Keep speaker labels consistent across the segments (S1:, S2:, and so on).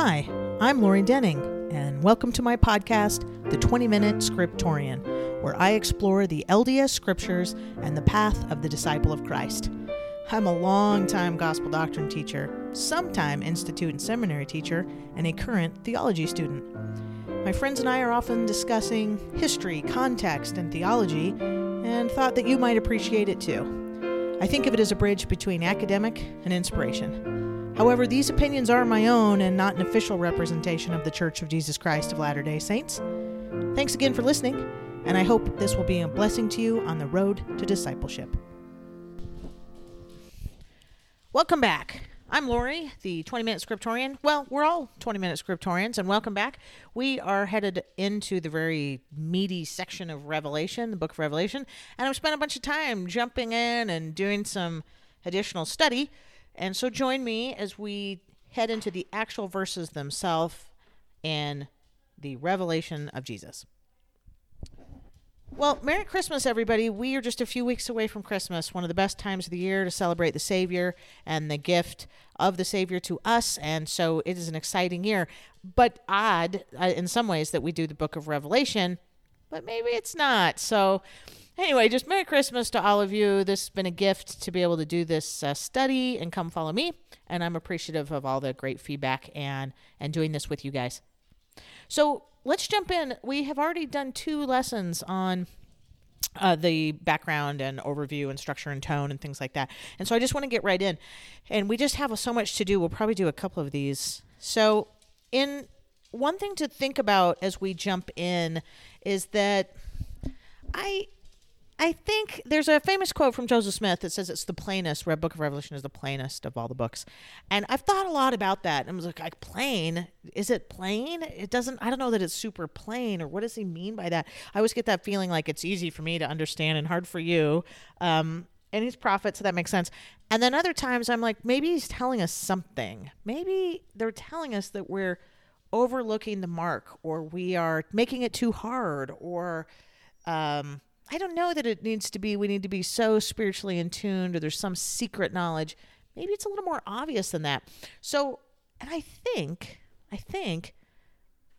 S1: Hi, I'm Lori Denning, and welcome to my podcast, The 20 Minute Scriptorian, where I explore the LDS scriptures and the path of the disciple of Christ. I'm a long-time gospel doctrine teacher, sometime institute and seminary teacher, and a current theology student. My friends and I are often discussing history, context, and theology, and thought that you might appreciate it too. I think of it as a bridge between academic and inspiration. However, these opinions are my own and not an official representation of the Church of Jesus Christ of Latter day Saints. Thanks again for listening, and I hope this will be a blessing to you on the road to discipleship. Welcome back. I'm Lori, the 20 minute scriptorian. Well, we're all 20 minute scriptorians, and welcome back. We are headed into the very meaty section of Revelation, the book of Revelation, and I've spent a bunch of time jumping in and doing some additional study. And so join me as we head into the actual verses themselves in the revelation of Jesus. Well, Merry Christmas, everybody. We are just a few weeks away from Christmas, one of the best times of the year to celebrate the Savior and the gift of the Savior to us. And so it is an exciting year, but odd uh, in some ways that we do the book of Revelation, but maybe it's not. So, anyway, just Merry Christmas to all of you. This has been a gift to be able to do this uh, study and come follow me. And I'm appreciative of all the great feedback and, and doing this with you guys. So, let's jump in. We have already done two lessons on uh, the background and overview and structure and tone and things like that. And so I just want to get right in. And we just have so much to do. We'll probably do a couple of these. So, in one thing to think about as we jump in is that I I think there's a famous quote from Joseph Smith that says it's the plainest. Red Book of Revelation is the plainest of all the books, and I've thought a lot about that. And I was like, like plain? Is it plain? It doesn't. I don't know that it's super plain, or what does he mean by that? I always get that feeling like it's easy for me to understand and hard for you. Um, and he's prophet, so that makes sense. And then other times I'm like, maybe he's telling us something. Maybe they're telling us that we're overlooking the mark, or we are making it too hard, or um, I don't know that it needs to be, we need to be so spiritually in tuned or there's some secret knowledge. Maybe it's a little more obvious than that. So, and I think, I think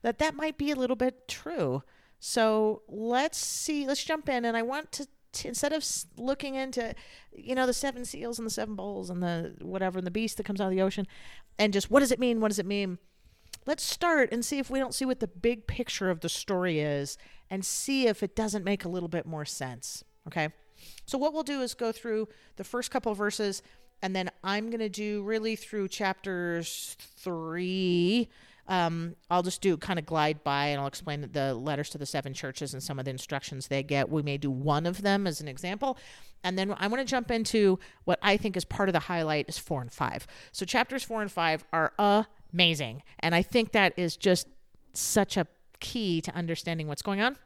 S1: that that might be a little bit true. So let's see, let's jump in. And I want to, to instead of looking into, you know, the seven seals and the seven bowls and the whatever, and the beast that comes out of the ocean, and just what does it mean? What does it mean? Let's start and see if we don't see what the big picture of the story is and see if it doesn't make a little bit more sense. Okay. So, what we'll do is go through the first couple verses, and then I'm going to do really through chapters three. Um, I'll just do kind of glide by and I'll explain the letters to the seven churches and some of the instructions they get. We may do one of them as an example. And then I want to jump into what I think is part of the highlight is four and five. So chapters four and five are amazing. And I think that is just such a key to understanding what's going on.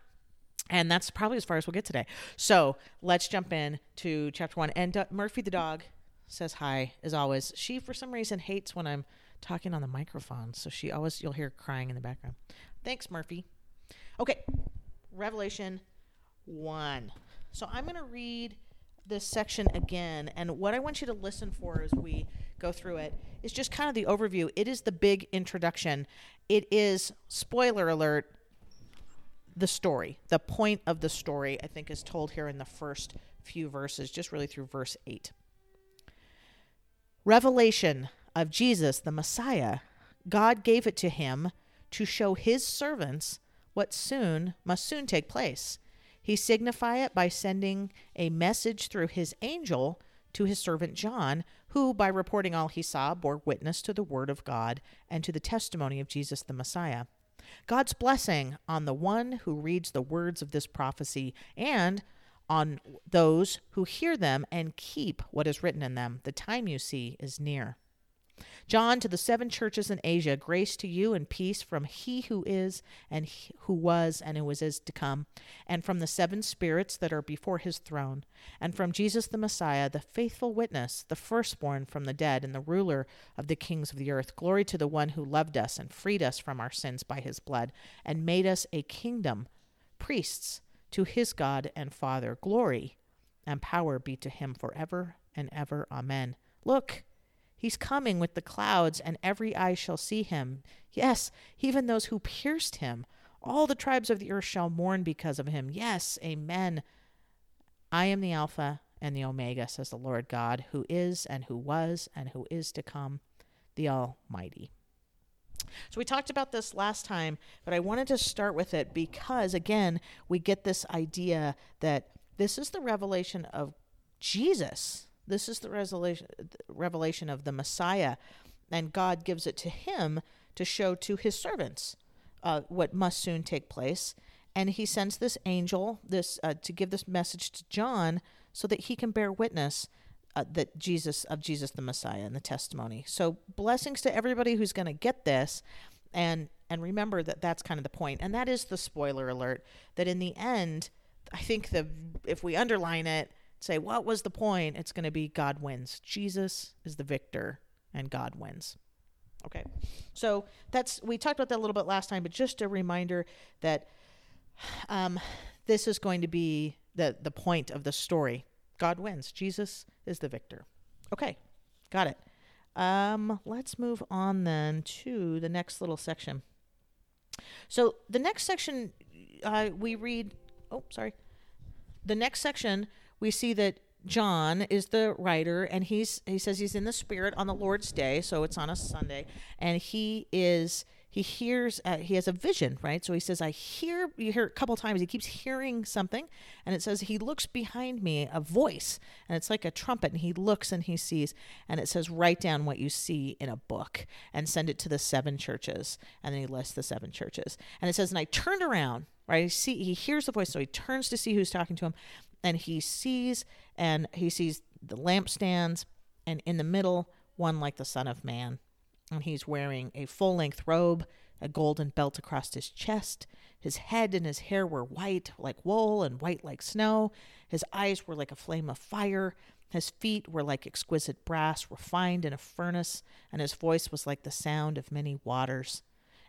S1: And that's probably as far as we'll get today. So let's jump in to chapter one. And uh, Murphy the dog says hi, as always. She, for some reason, hates when I'm talking on the microphone. So she always, you'll hear crying in the background. Thanks, Murphy. Okay, Revelation 1. So I'm going to read this section again. And what I want you to listen for as we go through it is just kind of the overview. It is the big introduction. It is, spoiler alert, the story. The point of the story, I think, is told here in the first few verses, just really through verse 8. Revelation of Jesus, the Messiah. God gave it to him to show his servants what soon must soon take place. He signified it by sending a message through his angel to his servant John, who, by reporting all he saw, bore witness to the word of God and to the testimony of Jesus the Messiah. God's blessing on the one who reads the words of this prophecy and on those who hear them and keep what is written in them. The time you see is near. John, to the seven churches in Asia, grace to you and peace from he who is, and who was, and who is to come, and from the seven spirits that are before his throne, and from Jesus the Messiah, the faithful witness, the firstborn from the dead, and the ruler of the kings of the earth. Glory to the one who loved us and freed us from our sins by his blood, and made us a kingdom, priests to his God and Father. Glory and power be to him forever and ever. Amen. Look, He's coming with the clouds, and every eye shall see him. Yes, even those who pierced him. All the tribes of the earth shall mourn because of him. Yes, amen. I am the Alpha and the Omega, says the Lord God, who is, and who was, and who is to come, the Almighty. So we talked about this last time, but I wanted to start with it because, again, we get this idea that this is the revelation of Jesus. This is the revelation, revelation of the Messiah, and God gives it to him to show to his servants uh, what must soon take place. And he sends this angel this uh, to give this message to John so that he can bear witness uh, that Jesus of Jesus the Messiah and the testimony. So blessings to everybody who's going to get this, and and remember that that's kind of the point, and that is the spoiler alert. That in the end, I think the if we underline it, say what was the point, it's going to be God wins. Jesus is the victor, and God wins. Okay, so that's we talked about that a little bit last time, but just a reminder that um, this is going to be the the point of the story. God wins. Jesus is the victor. Okay, got it. Um, let's move on then to the next little section. So the next section, uh, we read. Oh, sorry. The next section, we see that John is the writer, and he's he says he's in the Spirit on the Lord's Day, so it's on a Sunday, and he is he hears uh, he has a vision right? So he says i hear you hear a couple times he keeps hearing something and it says he looks behind me a voice and it's like a trumpet and he looks and he sees and it says write down what you see in a book and send it to the seven churches and then he lists the seven churches and it says and i turned around right? He see he hears the voice so he turns to see who's talking to him and he sees and he sees the lampstands and in the middle one like the son of man and he's wearing a full length robe, a golden belt across his chest. His head and his hair were white like wool and white like snow. His eyes were like a flame of fire. His feet were like exquisite brass refined in a furnace, and his voice was like the sound of many waters.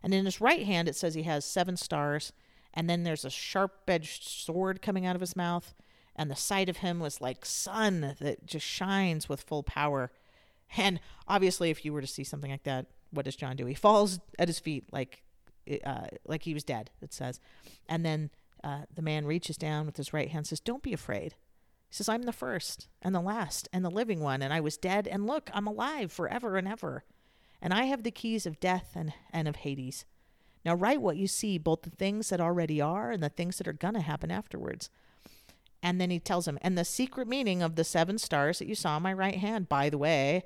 S1: And in his right hand, it says he has seven stars, and then there's a sharp edged sword coming out of his mouth, and the sight of him was like sun that just shines with full power. And obviously, if you were to see something like that, what does John do? He falls at his feet like, uh, like he was dead. It says, and then uh, the man reaches down with his right hand, says, "Don't be afraid." He says, "I'm the first and the last and the living one, and I was dead, and look, I'm alive forever and ever, and I have the keys of death and and of Hades. Now write what you see, both the things that already are and the things that are gonna happen afterwards." And then he tells him, and the secret meaning of the seven stars that you saw on my right hand, by the way,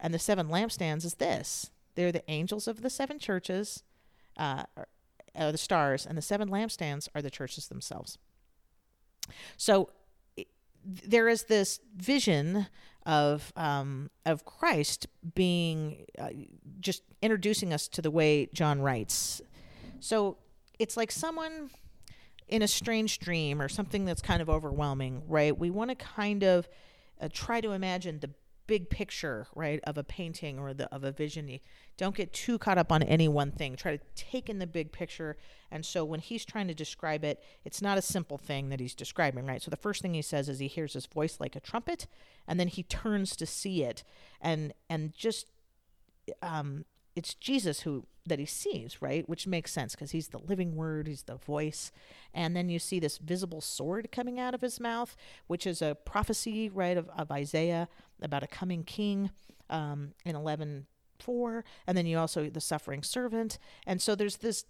S1: and the seven lampstands is this they're the angels of the seven churches, uh, are the stars, and the seven lampstands are the churches themselves. So there is this vision of um, of Christ being uh, just introducing us to the way John writes. So it's like someone in a strange dream or something that's kind of overwhelming, right? We want to kind of uh, try to imagine the big picture, right, of a painting or the of a vision. Don't get too caught up on any one thing. Try to take in the big picture. And so when he's trying to describe it, it's not a simple thing that he's describing, right? So the first thing he says is he hears his voice like a trumpet, and then he turns to see it, and and just um, it's Jesus who that he sees, right? Which makes sense because he's the living word, he's the voice. And then you see this visible sword coming out of his mouth, which is a prophecy, right, of, of Isaiah about a coming king um, in 11 4. And then you also the suffering servant. And so there's this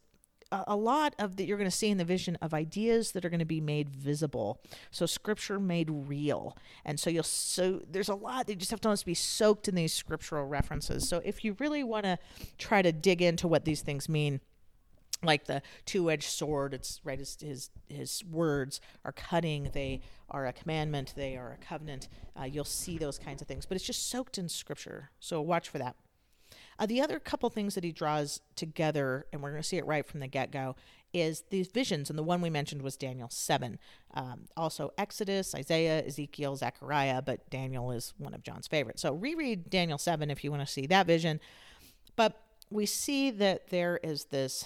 S1: a lot of that you're going to see in the vision of ideas that are going to be made visible. So scripture made real. And so you'll so there's a lot you just have to almost be soaked in these scriptural references. So if you really want to try to dig into what these things mean, like the two-edged sword it's right his, his his words are cutting they are a commandment they are a covenant uh, you'll see those kinds of things but it's just soaked in scripture so watch for that uh, the other couple things that he draws together, and we're going to see it right from the get go, is these visions. And the one we mentioned was Daniel 7. Um, also, Exodus, Isaiah, Ezekiel, Zechariah, but Daniel is one of John's favorites. So reread Daniel 7 if you want to see that vision. But we see that there is this.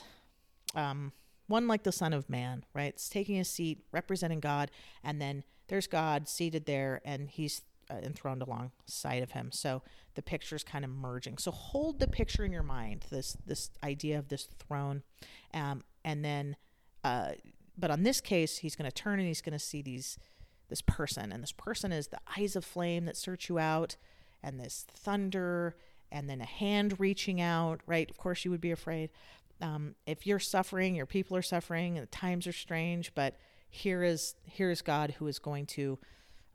S1: Um, one like the Son of Man, right? It's taking a seat, representing God, and then there's God seated there, and he's uh, enthroned alongside of him. So the picture is kind of merging. So hold the picture in your mind, this this idea of this throne, um, and then, uh, but on this case, he's going to turn and he's going to see these this person, and this person is the eyes of flame that search you out, and this thunder, and then a hand reaching out. Right? Of course, you would be afraid. Um, if you're suffering, your people are suffering, and the times are strange, but here is here is God who is going to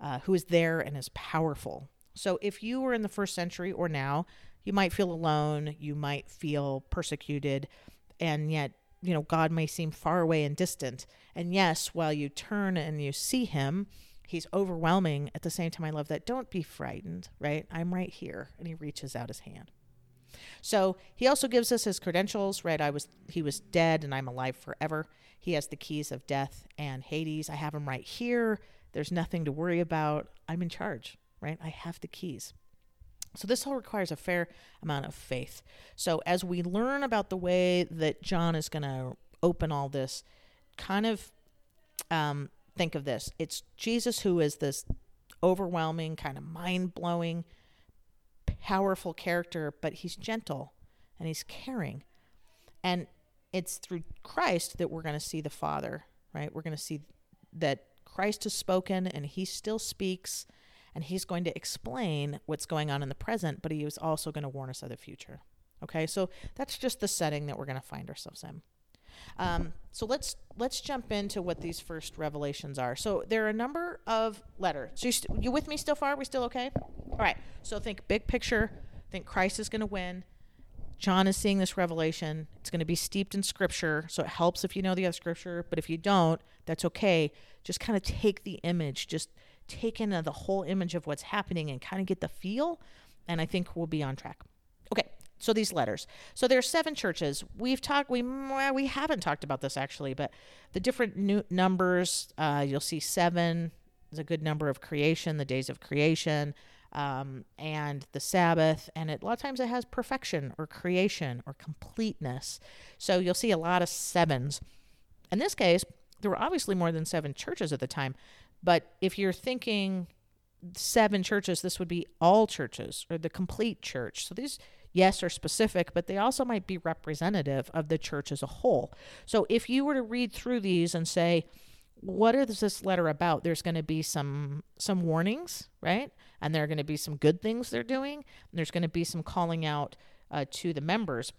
S1: uh, who is there and is powerful. So if you were in the first century or now, you might feel alone, you might feel persecuted, and yet, you know, God may seem far away and distant. And yes, while you turn and you see him, he's overwhelming. At the same time, I love that. Don't be frightened, right? I'm right here. And he reaches out his hand. So he also gives us his credentials, right? I was he was dead and I'm alive forever. He has the keys of death and Hades. I have him right here. There's nothing to worry about. I'm in charge, right? I have the keys. So this all requires a fair amount of faith. So as we learn about the way that John is going to open all this, kind of um, think of this: it's Jesus who is this overwhelming, kind of mind blowing, powerful character, but he's gentle and he's caring, and it's through Christ that we're going to see the Father, right? We're going to see that Christ has spoken and he still speaks and he's going to explain what's going on in the present, but he is also going to warn us of the future. Okay, so that's just the setting that we're going to find ourselves in. Um, so let's let's jump into what these first revelations are. So there are a number of letters. So you, st- you with me still far? Are we still okay? All right. So think big picture. Think Christ is going to win. John is seeing this revelation. It's going to be steeped in scripture, so it helps if you know the other scripture. But if you don't, that's okay. Just kind of take the image, just take in the whole image of what's happening and kind of get the feel. And I think we'll be on track. Okay, so these letters. So there are seven churches. We've talked. We we haven't talked about this actually, but the different new numbers. Uh, you'll see seven is a good number of creation, the days of creation um, and the Sabbath. And it, a lot of times it has perfection or creation or completeness. So you'll see a lot of sevens. In this case, there were obviously more than seven churches at the time. But if you're thinking seven churches, this would be all churches or the complete church. So these, yes, are specific, but they also might be representative of the church as a whole. So if you were to read through these and say, what is this letter about? There's going to be some some warnings, right? And there are going to be some good things they're doing. there's going to be some calling out uh, to the members.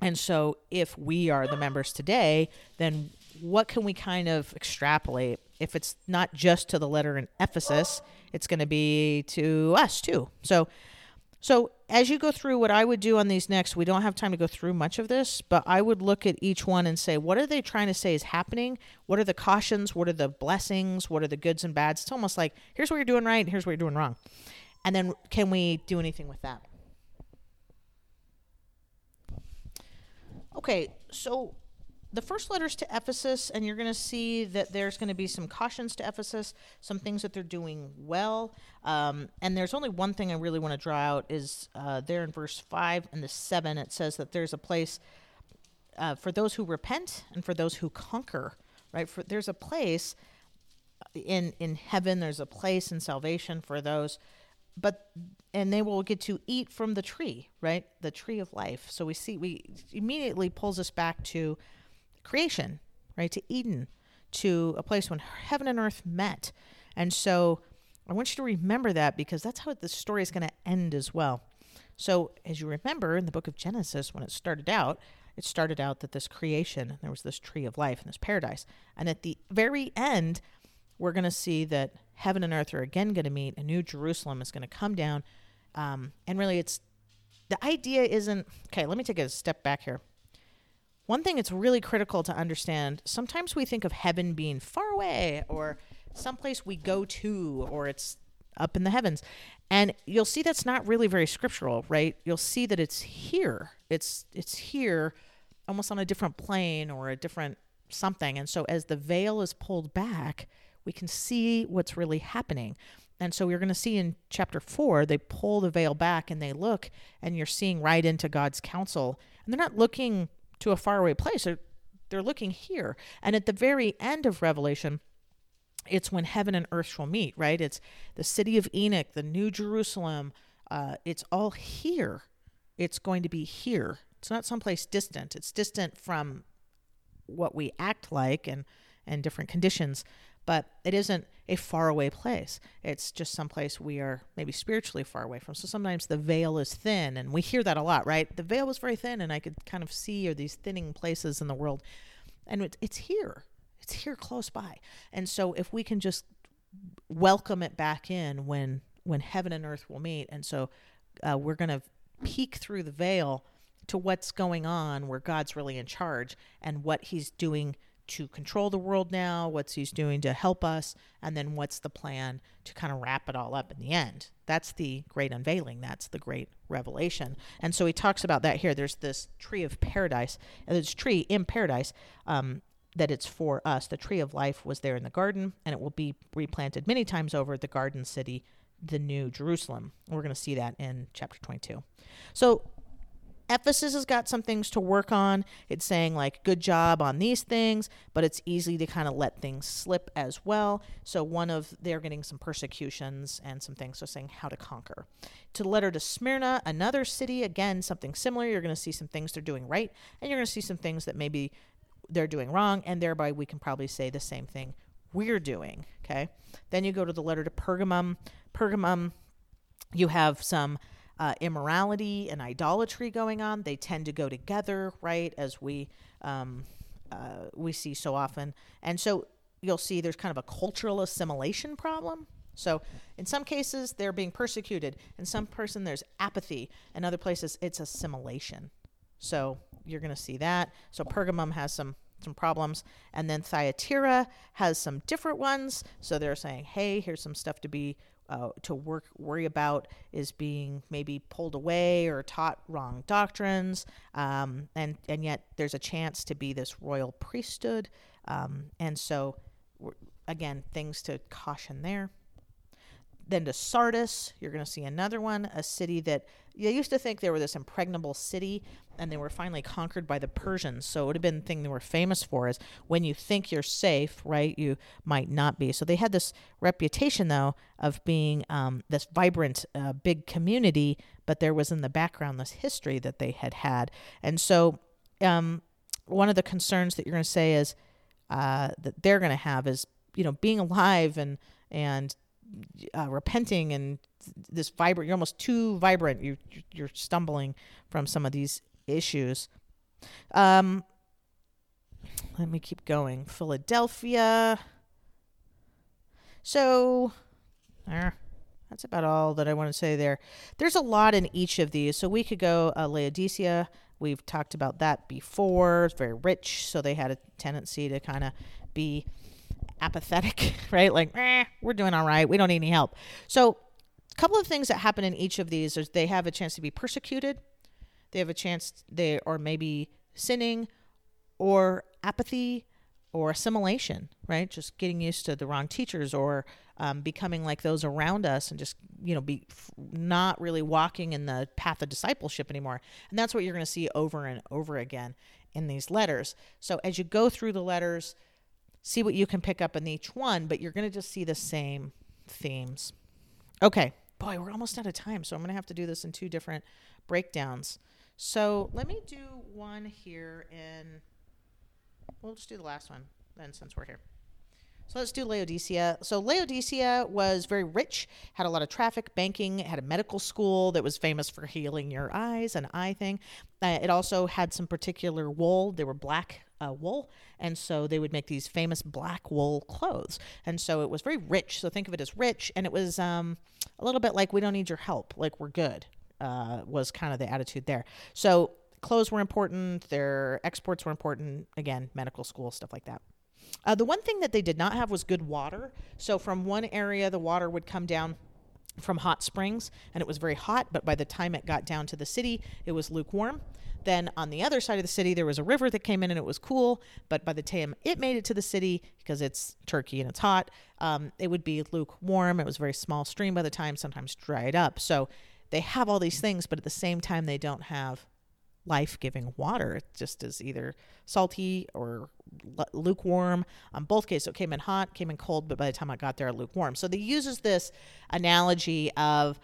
S1: And so, if we are the members today, then what can we kind of extrapolate? If it's not just to the letter in Ephesus, it's going to be to us too. So, so as you go through what I would do on these next, we don't have time to go through much of this, but I would look at each one and say, what are they trying to say is happening? What are the cautions? What are the blessings? What are the goods and bads? It's almost like here's what you're doing right, here's what you're doing wrong. And then can we do anything with that? Okay, so the first letters to Ephesus, and you're going to see that there's going to be some cautions to Ephesus, some things that they're doing well. Um, and there's only one thing I really want to draw out is uh, there in verse 5 and the 7, it says that there's a place uh, for those who repent and for those who conquer, right? For, there's a place in, in heaven, there's a place in salvation for those but and they will get to eat from the tree right the tree of life so we see we immediately pulls us back to creation, right? To Eden, to a place when heaven and earth met. And so I want you to remember that because that's how the story is going to end as well. So, as you remember in the book of Genesis, when it started out, it started out that this creation, there was this tree of life and this paradise. And at the very end, we're going to see that heaven and earth are again going to meet. A new Jerusalem is going to come down. Um, and really, it's the idea isn't okay. Let me take a step back here. One thing it's really critical to understand sometimes we think of heaven being far away or someplace we go to or it's up in the heavens. And you'll see that's not really very scriptural, right? You'll see that it's here. It's it's here almost on a different plane or a different something. And so as the veil is pulled back, we can see what's really happening. And so we're going to see in chapter 4, they pull the veil back and they look and you're seeing right into God's counsel. And they're not looking to a faraway place. They're, they're looking here. And at the very end of Revelation, it's when heaven and earth shall meet, right? It's the city of Enoch, the New Jerusalem. Uh, it's all here. It's going to be here. It's not someplace distant. It's distant from what we act like and and different conditions, but it isn't a faraway place. It's just someplace we are maybe spiritually far away from. So sometimes the veil is thin, and we hear that a lot, right? The veil was very thin, and I could kind of see or these thinning places in the world, and it, it's here. It's here close by. And so if we can just welcome it back in when when heaven and earth will meet, and so uh, we're going to peek through the veil to what's going on where God's really in charge and what he's doing to control the world now, what's he's doing to help us, and then what's the plan to kind of wrap it all up in the end. That's the great unveiling. That's the great revelation. And so he talks about that here. There's this tree of paradise, this tree in paradise um, that it's for us. The tree of life was there in the garden, and it will be replanted many times over the garden city, the new Jerusalem. We're going to see that in chapter 22. So Ephesus has got some things to work on. It's saying, like, good job on these things, but it's easy to kind of let things slip as well. So, one of they're getting some persecutions and some things. So, saying how to conquer. To the letter to Smyrna, another city, again, something similar. You're going to see some things they're doing right, and you're going to see some things that maybe they're doing wrong, and thereby we can probably say the same thing we're doing. Okay. Then you go to the letter to Pergamum. Pergamum, you have some uh, immorality and idolatry going on. They tend to go together, right? As we um, uh, we see so often, and so you'll see there's kind of a cultural assimilation problem. So in some cases they're being persecuted. In some person there's apathy. In other places it's assimilation. So you're going to see that. So Pergamum has some some problems, and then Thyatira has some different ones. So they're saying, hey, here's some stuff to be uh, to work worry about is being maybe pulled away or taught wrong doctrines, um, and and yet there's a chance to be this royal priesthood, um, and so again things to caution there. Then to Sardis, you're going to see another one, a city that you used to think they were this impregnable city, and they were finally conquered by the Persians. So it would have been the thing they were famous for is when you think you're safe, right? You might not be. So they had this reputation, though, of being um, this vibrant, uh, big community, but there was in the background this history that they had had. And so um, one of the concerns that you're going to say is uh, that they're going to have is, you know, being alive and and uh, repenting and this vibrant you're almost too vibrant. You you're stumbling from some of these issues. Um let me keep going. Philadelphia. So uh, that's about all that i want to say there. There's a lot in each of these. So we could go uh, laodicea. We've talked about that before. It's very rich. So they had a tendency to kind of be apathetic, right? Like, eh, we're doing all right. We don't need any help. So, a couple of things that happen in each of these is they have a chance to be persecuted. They have a chance they are maybe sinning or apathy or assimilation, right? Just getting used to the wrong teachers or um, becoming like those around us and just, you know, be f- not really walking in the path of discipleship anymore. And that's what you're going to see over and over again in these letters. So as you go through the letters, see what you can pick up in each one, but you're going to just see the same themes. Okay, boy, we're almost out of time, so I'm going to have to do this in two different breakdowns. So let me do one here and we'll just do the last one then since we're here. So let's do Laodicea. So Laodicea was very rich, had a lot of traffic, banking, had a medical school that was famous for healing your eyes, an eye thing. Uh, it also had some particular wool. They were black uh, wool, and so they would make these famous black wool clothes. And so it was very rich. So think of it as rich, and it was um, a little bit like we don't need your help, like we're good. Uh, was kind of the attitude there. So clothes were important. Their exports were important. Again, medical school stuff like that. Uh, the one thing that they did not have was good water. So from one area, the water would come down from hot springs, and it was very hot. But by the time it got down to the city, it was lukewarm. Then on the other side of the city, there was a river that came in and it was cool. But by the time it made it to the city, because it's Turkey and it's hot, um, it would be lukewarm. It was a very small stream by the time, sometimes dried up. So they have all these things, but at the same time, they don't have life giving water. It just is either salty or lukewarm. On both cases, it came in hot, came in cold, but by the time I got there, lukewarm. So they uses this analogy of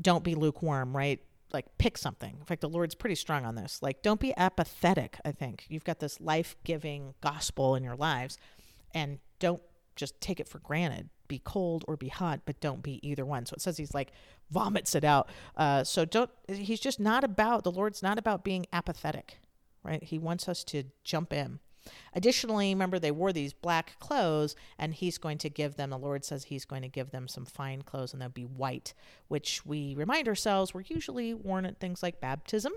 S1: don't be lukewarm, right? Like pick something. In fact, the Lord's pretty strong on this. Like don't be apathetic. I think you've got this life giving gospel in your lives, and don't just take it for granted be cold or be hot, but don't be either one. So it says he's like vomits it out. Uh, so don't. He's just not about the Lord's not about being apathetic, right? He wants us to jump in. Additionally, remember they wore these black clothes, and he's going to give them. The Lord says he's going to give them some fine clothes, and they'll be white, which we remind ourselves were usually worn at things like baptism,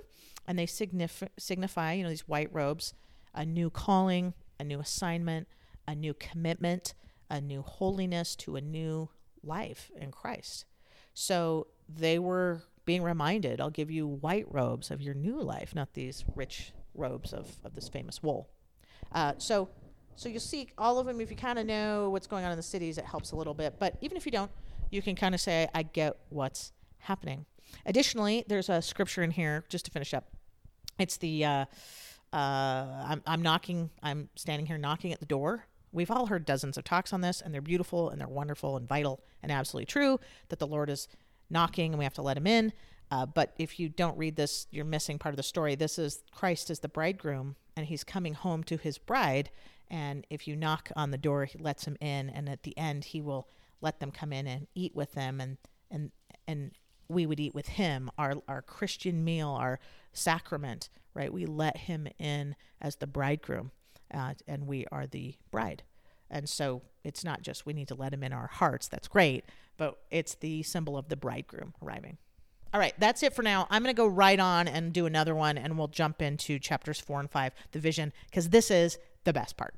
S1: and they signif- signify, you know, these white robes, a new calling, a new assignment, a new commitment a new holiness to a new life in Christ. So they were being reminded, I'll give you white robes of your new life, not these rich robes of, of this famous wool. Uh, so, so you'll see all of them. If you kind of know what's going on in the cities, it helps a little bit. But even if you don't, you can kind of say, I get what's happening. Additionally, there's a scripture in here just to finish up. It's the uh, uh, I'm, I'm knocking, I'm standing here knocking at the door We've all heard dozens of talks on this, and they're beautiful and they're wonderful and vital and absolutely true that the Lord is knocking and we have to let him in. Uh, but if you don't read this, you're missing part of the story. This is Christ is the bridegroom, and he's coming home to his bride. And if you knock on the door, he lets him in, and at the end, he will let them come in and eat with them, and and and we would eat with him. Our our Christian meal, our sacrament, right? We let him in as the bridegroom uh, and we are the bride. And so it's not just we need to let him in our hearts. That's great, but it's the symbol of the bridegroom arriving. All right, that's it for now. I'm going to go right on and do another one, and we'll jump into chapters four and five, the vision, because this is the best part.